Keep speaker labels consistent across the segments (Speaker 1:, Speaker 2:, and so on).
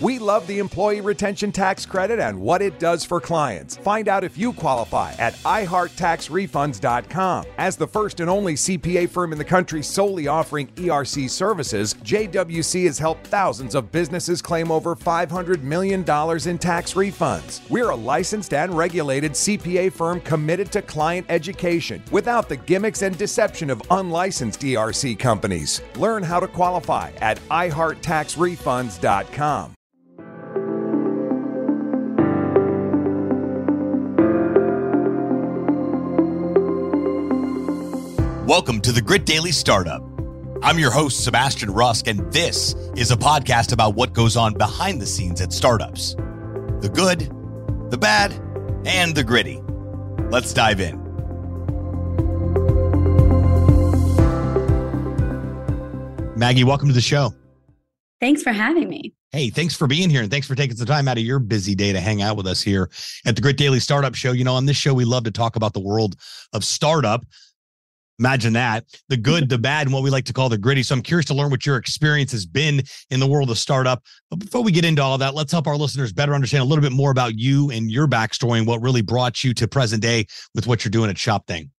Speaker 1: We love the Employee Retention Tax Credit and what it does for clients. Find out if you qualify at iHeartTaxRefunds.com. As the first and only CPA firm in the country solely offering ERC services, JWC has helped thousands of businesses claim over $500 million in tax refunds. We're a licensed and regulated CPA firm committed to client education without the gimmicks and deception of unlicensed ERC companies. Learn how to qualify at iHeartTaxRefunds.com.
Speaker 2: Welcome to the Grit Daily Startup. I'm your host, Sebastian Rusk, and this is a podcast about what goes on behind the scenes at startups the good, the bad, and the gritty. Let's dive in. Maggie, welcome to the show.
Speaker 3: Thanks for having me.
Speaker 2: Hey, thanks for being here and thanks for taking some time out of your busy day to hang out with us here at the Grit Daily Startup Show. You know, on this show, we love to talk about the world of startup. Imagine that the good, the bad, and what we like to call the gritty. So I'm curious to learn what your experience has been in the world of startup. But before we get into all that, let's help our listeners better understand a little bit more about you and your backstory and what really brought you to present day with what you're doing at ShopThing.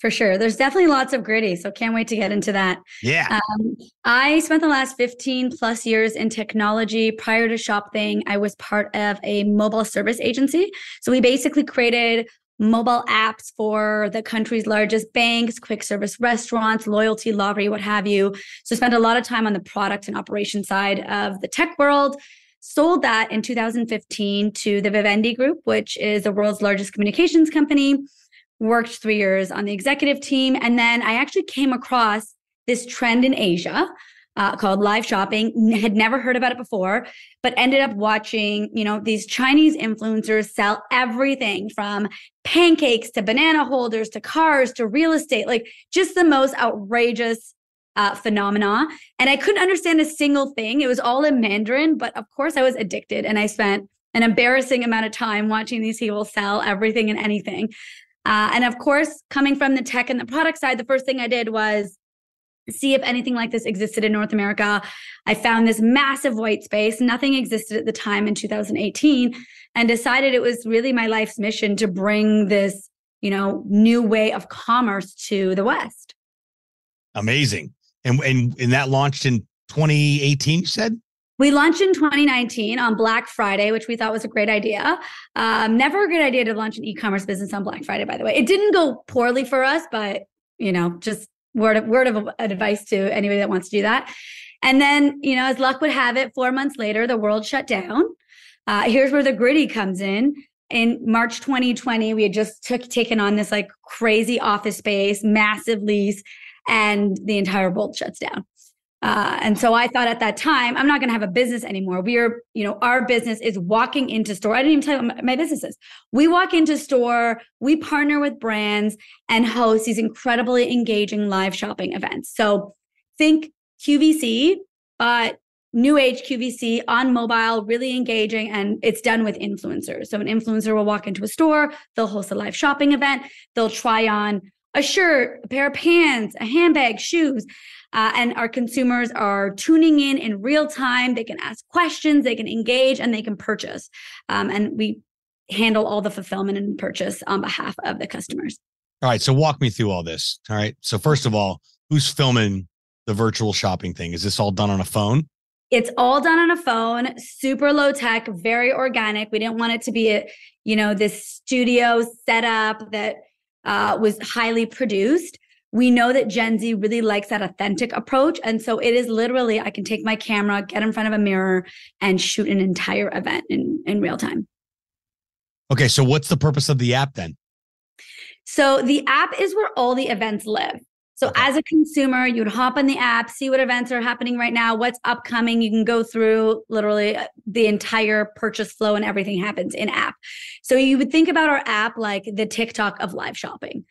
Speaker 3: For sure. There's definitely lots of gritty. So can't wait to get into that.
Speaker 2: Yeah. Um,
Speaker 3: I spent the last 15 plus years in technology. Prior to ShopThing, I was part of a mobile service agency. So we basically created mobile apps for the country's largest banks, quick service restaurants, loyalty, lottery, what have you. So spent a lot of time on the product and operation side of the tech world. Sold that in 2015 to the Vivendi Group, which is the world's largest communications company. Worked three years on the executive team. And then I actually came across this trend in Asia uh, called live shopping. Had never heard about it before, but ended up watching, you know, these Chinese influencers sell everything from pancakes to banana holders to cars to real estate, like just the most outrageous uh, phenomena. And I couldn't understand a single thing. It was all in Mandarin, but of course I was addicted and I spent an embarrassing amount of time watching these people sell everything and anything. Uh, and of course, coming from the tech and the product side, the first thing I did was see if anything like this existed in North America. I found this massive white space. Nothing existed at the time in 2018 and decided it was really my life's mission to bring this, you know, new way of commerce to the West.
Speaker 2: Amazing. And and, and that launched in 2018, you said?
Speaker 3: We launched in 2019 on Black Friday, which we thought was a great idea. Um, never a good idea to launch an e-commerce business on Black Friday, by the way. It didn't go poorly for us, but you know, just word of word of advice to anybody that wants to do that. And then, you know, as luck would have it, four months later, the world shut down. Uh, here's where the gritty comes in. In March 2020, we had just took taken on this like crazy office space, massive lease, and the entire world shuts down. Uh, and so I thought at that time, I'm not going to have a business anymore. We are, you know, our business is walking into store. I didn't even tell you what my business is. We walk into store, we partner with brands and host these incredibly engaging live shopping events. So think QVC, but new age QVC on mobile, really engaging, and it's done with influencers. So an influencer will walk into a store, they'll host a live shopping event, they'll try on a shirt, a pair of pants, a handbag, shoes. Uh, and our consumers are tuning in in real time. They can ask questions, they can engage, and they can purchase. Um, and we handle all the fulfillment and purchase on behalf of the customers.
Speaker 2: All right. So walk me through all this. All right. So, first of all, who's filming the virtual shopping thing? Is this all done on a phone?
Speaker 3: It's all done on a phone, super low tech, very organic. We didn't want it to be a, you know, this studio setup that uh, was highly produced we know that Gen Z really likes that authentic approach. And so it is literally, I can take my camera, get in front of a mirror, and shoot an entire event in, in real time.
Speaker 2: Okay. So what's the purpose of the app then?
Speaker 3: So the app is where all the events live. So okay. as a consumer, you'd hop on the app, see what events are happening right now, what's upcoming. You can go through literally uh, the entire purchase flow and everything happens in app. So you would think about our app like the TikTok of live shopping.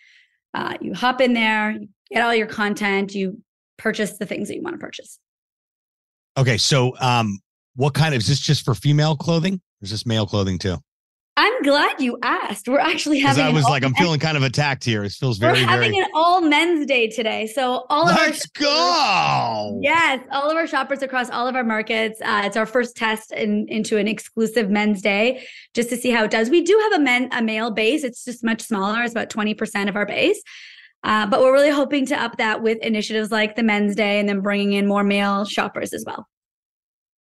Speaker 3: Uh, you hop in there, you get all your content, you purchase the things that you want to purchase.
Speaker 2: Okay, so um, what kind of is this just for female clothing? Or is this male clothing too?
Speaker 3: I'm glad you asked. We're actually having.
Speaker 2: I was like, I'm feeling kind of attacked here. It feels very.
Speaker 3: We're having
Speaker 2: very.
Speaker 3: an all men's day today, so all of our
Speaker 2: Let's go.
Speaker 3: Yes, all of our shoppers across all of our markets. Uh, it's our first test in, into an exclusive men's day, just to see how it does. We do have a men a male base. It's just much smaller. It's about twenty percent of our base, uh, but we're really hoping to up that with initiatives like the men's day, and then bringing in more male shoppers as well.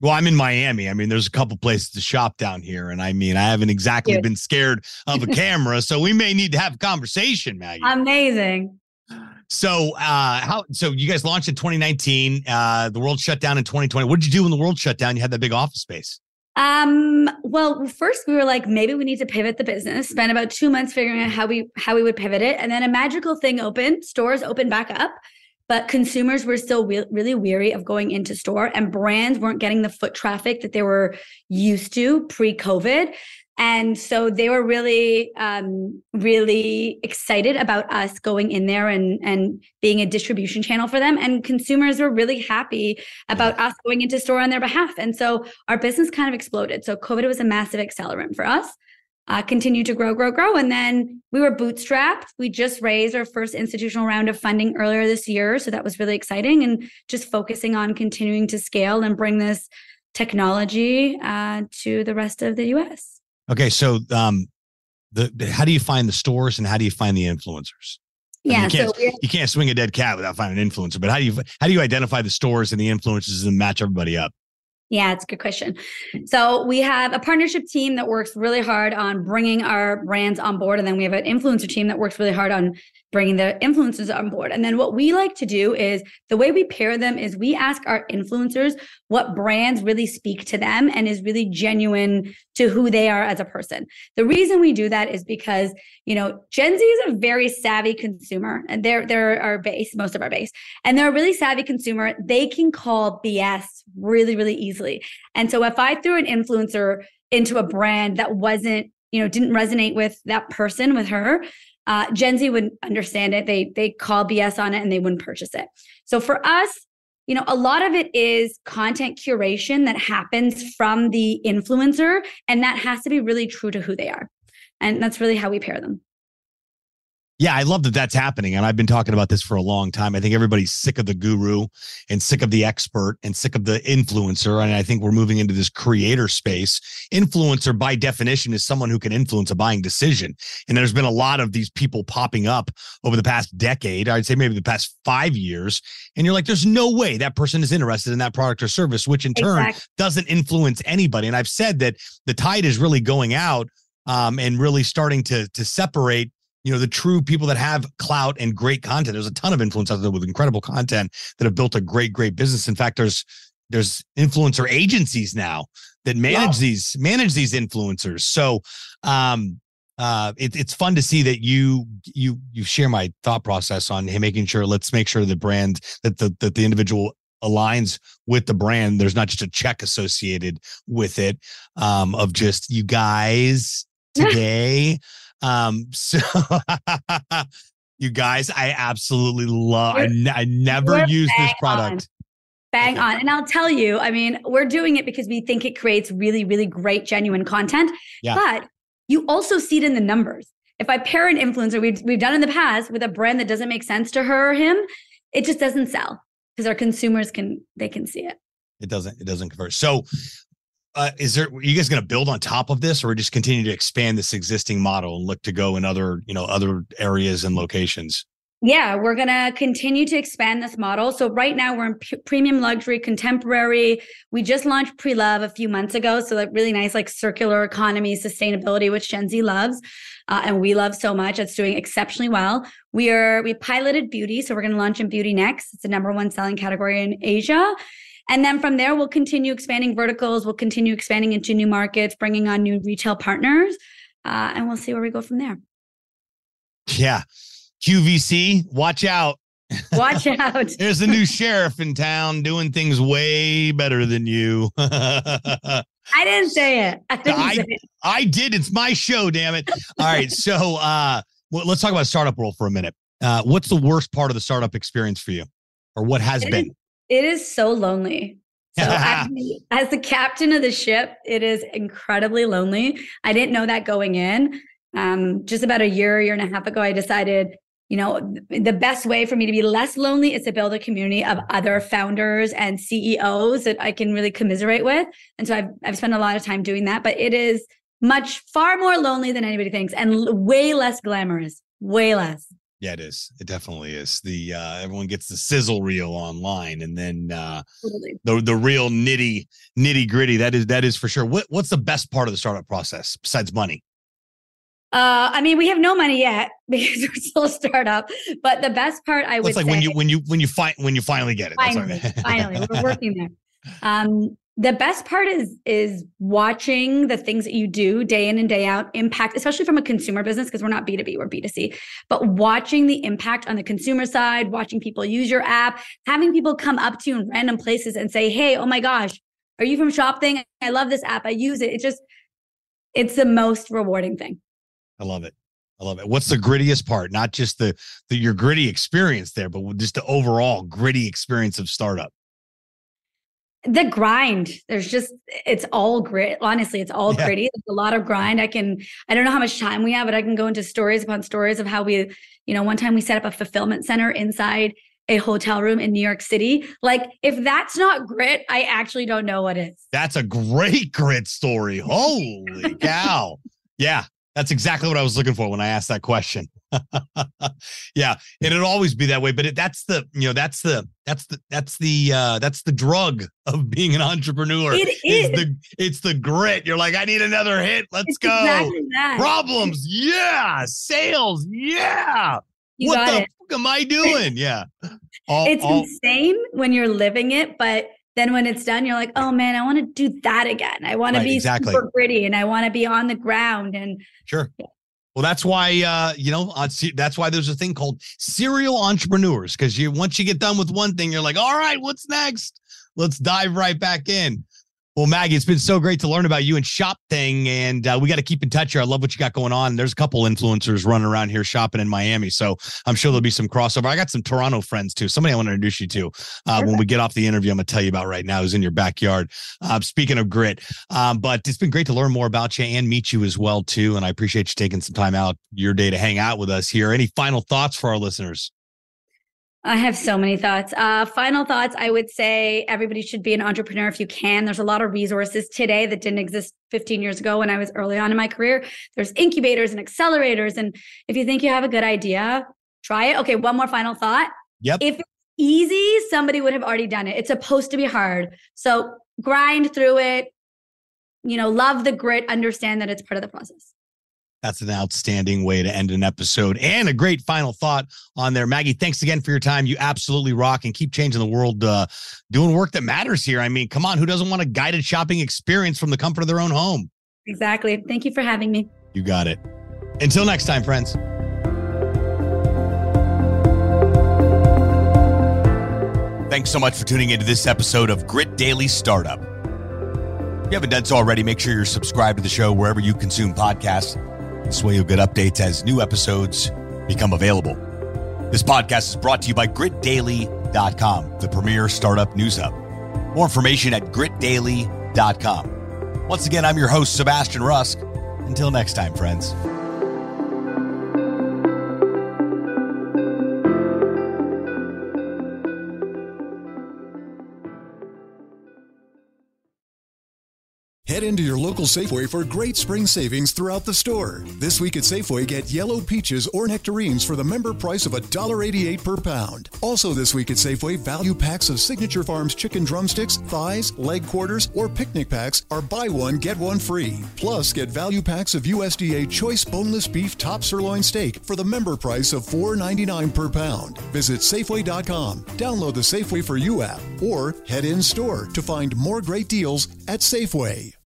Speaker 2: Well, I'm in Miami. I mean, there's a couple places to shop down here. And I mean, I haven't exactly been scared of a camera. so we may need to have a conversation, Maggie.
Speaker 3: Amazing.
Speaker 2: so uh how so you guys launched in 2019. Uh the world shut down in 2020. What did you do when the world shut down? You had that big office space.
Speaker 3: Um, well, first we were like, maybe we need to pivot the business. Spent about two months figuring out how we how we would pivot it, and then a magical thing opened. Stores opened back up, but consumers were still re- really weary of going into store, and brands weren't getting the foot traffic that they were used to pre-COVID. And so they were really, um, really excited about us going in there and and being a distribution channel for them. And consumers were really happy about us going into store on their behalf. And so our business kind of exploded. So COVID was a massive accelerant for us. Uh, continued to grow, grow, grow. And then we were bootstrapped. We just raised our first institutional round of funding earlier this year. So that was really exciting and just focusing on continuing to scale and bring this technology uh, to the rest of the US.
Speaker 2: Okay, so um the, the how do you find the stores and how do you find the influencers? I mean,
Speaker 3: Yeah.
Speaker 2: you can't,
Speaker 3: so
Speaker 2: you can't swing a dead cat without finding an influencer. But how do you how do you identify the stores and the influencers and match everybody up?
Speaker 3: Yeah, it's a good question. So we have a partnership team that works really hard on bringing our brands on board, and then we have an influencer team that works really hard on bringing the influencers on board. And then what we like to do is the way we pair them is we ask our influencers what brands really speak to them and is really genuine to who they are as a person. The reason we do that is because you know Gen Z is a very savvy consumer, and they're they're our base, most of our base, and they're a really savvy consumer. They can call BS really, really easily. And so if I threw an influencer into a brand that wasn't, you know, didn't resonate with that person, with her, uh, Gen Z wouldn't understand it. They they call BS on it and they wouldn't purchase it. So for us, you know, a lot of it is content curation that happens from the influencer, and that has to be really true to who they are. And that's really how we pair them.
Speaker 2: Yeah, I love that that's happening. And I've been talking about this for a long time. I think everybody's sick of the guru and sick of the expert and sick of the influencer. And I think we're moving into this creator space. Influencer, by definition, is someone who can influence a buying decision. And there's been a lot of these people popping up over the past decade, I'd say maybe the past five years. And you're like, there's no way that person is interested in that product or service, which in turn
Speaker 3: Exactly.
Speaker 2: doesn't influence anybody. And I've said that the tide is really going out um, and really starting to to separate you know the true people that have clout and great content. There's a ton of influence out there with incredible content that have built a great great business. In fact there's there's influencer agencies now that manage
Speaker 3: Wow.
Speaker 2: these manage these influencers. So um uh it, it's fun to see that you you you share my thought process on hey, making sure let's make sure the brand that the that the individual aligns with the brand. There's not just a check associated with it um of just you guys today um so you guys i absolutely love i, ne- I never use this
Speaker 3: bang
Speaker 2: product
Speaker 3: Bang
Speaker 2: Okay.
Speaker 3: on. And I'll tell you, I mean, we're doing it because we think it creates really, really great, genuine content.
Speaker 2: Yeah.
Speaker 3: But you also see it in the numbers. If I pair an influencer, we've, we've done in the past with a brand that doesn't make sense to her or him, it just doesn't sell because our consumers can, they can see it.
Speaker 2: it doesn't it doesn't convert so uh, is there are you guys going to build on top of this or just continue to expand this existing model and look to go in other you know other areas and locations
Speaker 3: Yeah, we're going to continue to expand this model. So right now we're in p- premium luxury, contemporary. We just launched pre-love a few months ago, so like really nice like circular economy, sustainability, which Gen Z loves, uh, and we love so much. It's doing exceptionally well. We are we piloted beauty, so we're going to launch in beauty next. It's the number one selling category in Asia. And then from there, we'll continue expanding verticals. We'll continue expanding into new markets, bringing on new retail partners, uh, and we'll see where we go from there.
Speaker 2: yeah qvc watch out
Speaker 3: Watch out.
Speaker 2: there's a new sheriff in town doing things way better than you
Speaker 3: I didn't say it. I didn't
Speaker 2: I-
Speaker 3: say it.
Speaker 2: I did. It's my show, damn it. All right. So uh well, let's talk about startup world for a minute. Uh what's the worst part of the startup experience for you? Or what has
Speaker 3: It
Speaker 2: been?
Speaker 3: is- It is so lonely. So as, the, as the captain of the ship, it is incredibly lonely. I didn't know that going in. Um, just about a year, year and a half ago, I decided, you know, the best way for me to be less lonely is to build a community of other founders and CEOs that I can really commiserate with. And so I've I've spent a lot of time doing that, but it is much far more lonely than anybody thinks and way less glamorous, way less.
Speaker 2: Yeah, it is. It definitely is. The uh everyone gets the sizzle reel online and then uh totally. the the real nitty nitty gritty. That is that is for sure. What what's the best part of the startup process besides money?
Speaker 3: Uh, I mean, we have no money yet because we're still a startup. But the best part, I would
Speaker 2: like
Speaker 3: say,
Speaker 2: when you when you when you find when you finally get it.
Speaker 3: Finally, finally, we're working there. Um, the best part is is watching the things that you do day in and day out impact especially from a consumer business because we're not b2b we're b2c but watching the impact on the consumer side watching people use your app having people come up to you in random places and say hey oh my gosh are you from ShopThing i love this app i use it. It's just it's the most rewarding thing.
Speaker 2: I love it. I love it. What's the grittiest part? Not just the, the your gritty experience there, but just the overall gritty experience of startup
Speaker 3: the grind there's just it's all grit honestly it's all yeah. gritty there's a lot of grind. I can i don't know how much time we have but i can go into stories upon stories of how we you know one time we set up a fulfillment center inside a hotel room in new york city. Like if that's not grit i actually don't know what is.
Speaker 2: That's a great grit story. Holy cow. Yeah that's exactly what i was looking for when i asked that question yeah, and it'll always be that way. But it, that's the you know that's the that's the that's the uh that's the drug of being an entrepreneur.
Speaker 3: It is.
Speaker 2: The it's the grit. You're like, I need another hit. Let's
Speaker 3: it's
Speaker 2: go.
Speaker 3: Exactly
Speaker 2: Problems, yeah. Sales, yeah. You what the it. fuck am I doing? Yeah.
Speaker 3: All, it's all, insane when you're living it, but then when it's done, you're like, oh man, I want to do that again. I want right, to be exactly. super gritty and I want to be on the ground and
Speaker 2: sure. Yeah. Well, that's why uh, you know that's why there's a thing called serial entrepreneurs because you once you get done with one thing, you're like, all right, what's next? Let's dive right back in. Well, Maggie, it's been so great to learn about you and shop thing, and uh, we got to keep in touch here. I love what you got going on. There's a couple influencers running around here shopping in Miami, so I'm sure there'll be some crossover. I got some Toronto friends too. Somebody I want to introduce you to uh, when we get off the interview. I'm gonna tell you about right now. Who's in your backyard? Uh, speaking of grit, um, but it's been great to learn more about you and meet you as well too. And I appreciate you taking some time out your day to hang out with us here. Any final thoughts for our listeners?
Speaker 3: I have so many thoughts. Uh, final thoughts I would say everybody should be an entrepreneur if you can. There's a lot of resources today that didn't exist 15 years ago when I was early on in my career. There's incubators and accelerators. And if you think you have a good idea, try it. Okay, one more final thought.
Speaker 2: Yep.
Speaker 3: If it's easy, somebody would have already done it. It's supposed to be hard. So grind through it. You know, love the grit, understand that it's part of the process.
Speaker 2: That's an outstanding way to end an episode and a great final thought on there. Maggie, thanks again for your time. You absolutely rock and keep changing the world, uh, doing work that matters here. I mean, come on, who doesn't want a guided shopping experience from the comfort of their own home?
Speaker 3: Exactly. Thank you for having me.
Speaker 2: You got it. Until next time, friends. Thanks so much for tuning into this episode of Grit Daily Startup. If you haven't done so already, make sure you're subscribed to the show wherever you consume podcasts. This way you'll get updates as new episodes become available. This podcast is brought to you by gritdaily.com, the premier startup news hub. More information at gritdaily.com. Once again, I'm your host, Sebastian Rusk. Until next time, friends.
Speaker 4: Head into your local Safeway for great spring savings throughout the store. This week at Safeway, get yellow peaches or nectarines for the member price of $1.88 per pound. Also this week at Safeway, value packs of Signature Farms chicken drumsticks, thighs, leg quarters, or picnic packs are buy one, get one free. Plus, get value packs of USDA choice boneless beef top sirloin steak for the member price of $4.99 per pound. Visit Safeway.com, download the Safeway for You app, or head in store to find more great deals at Safeway.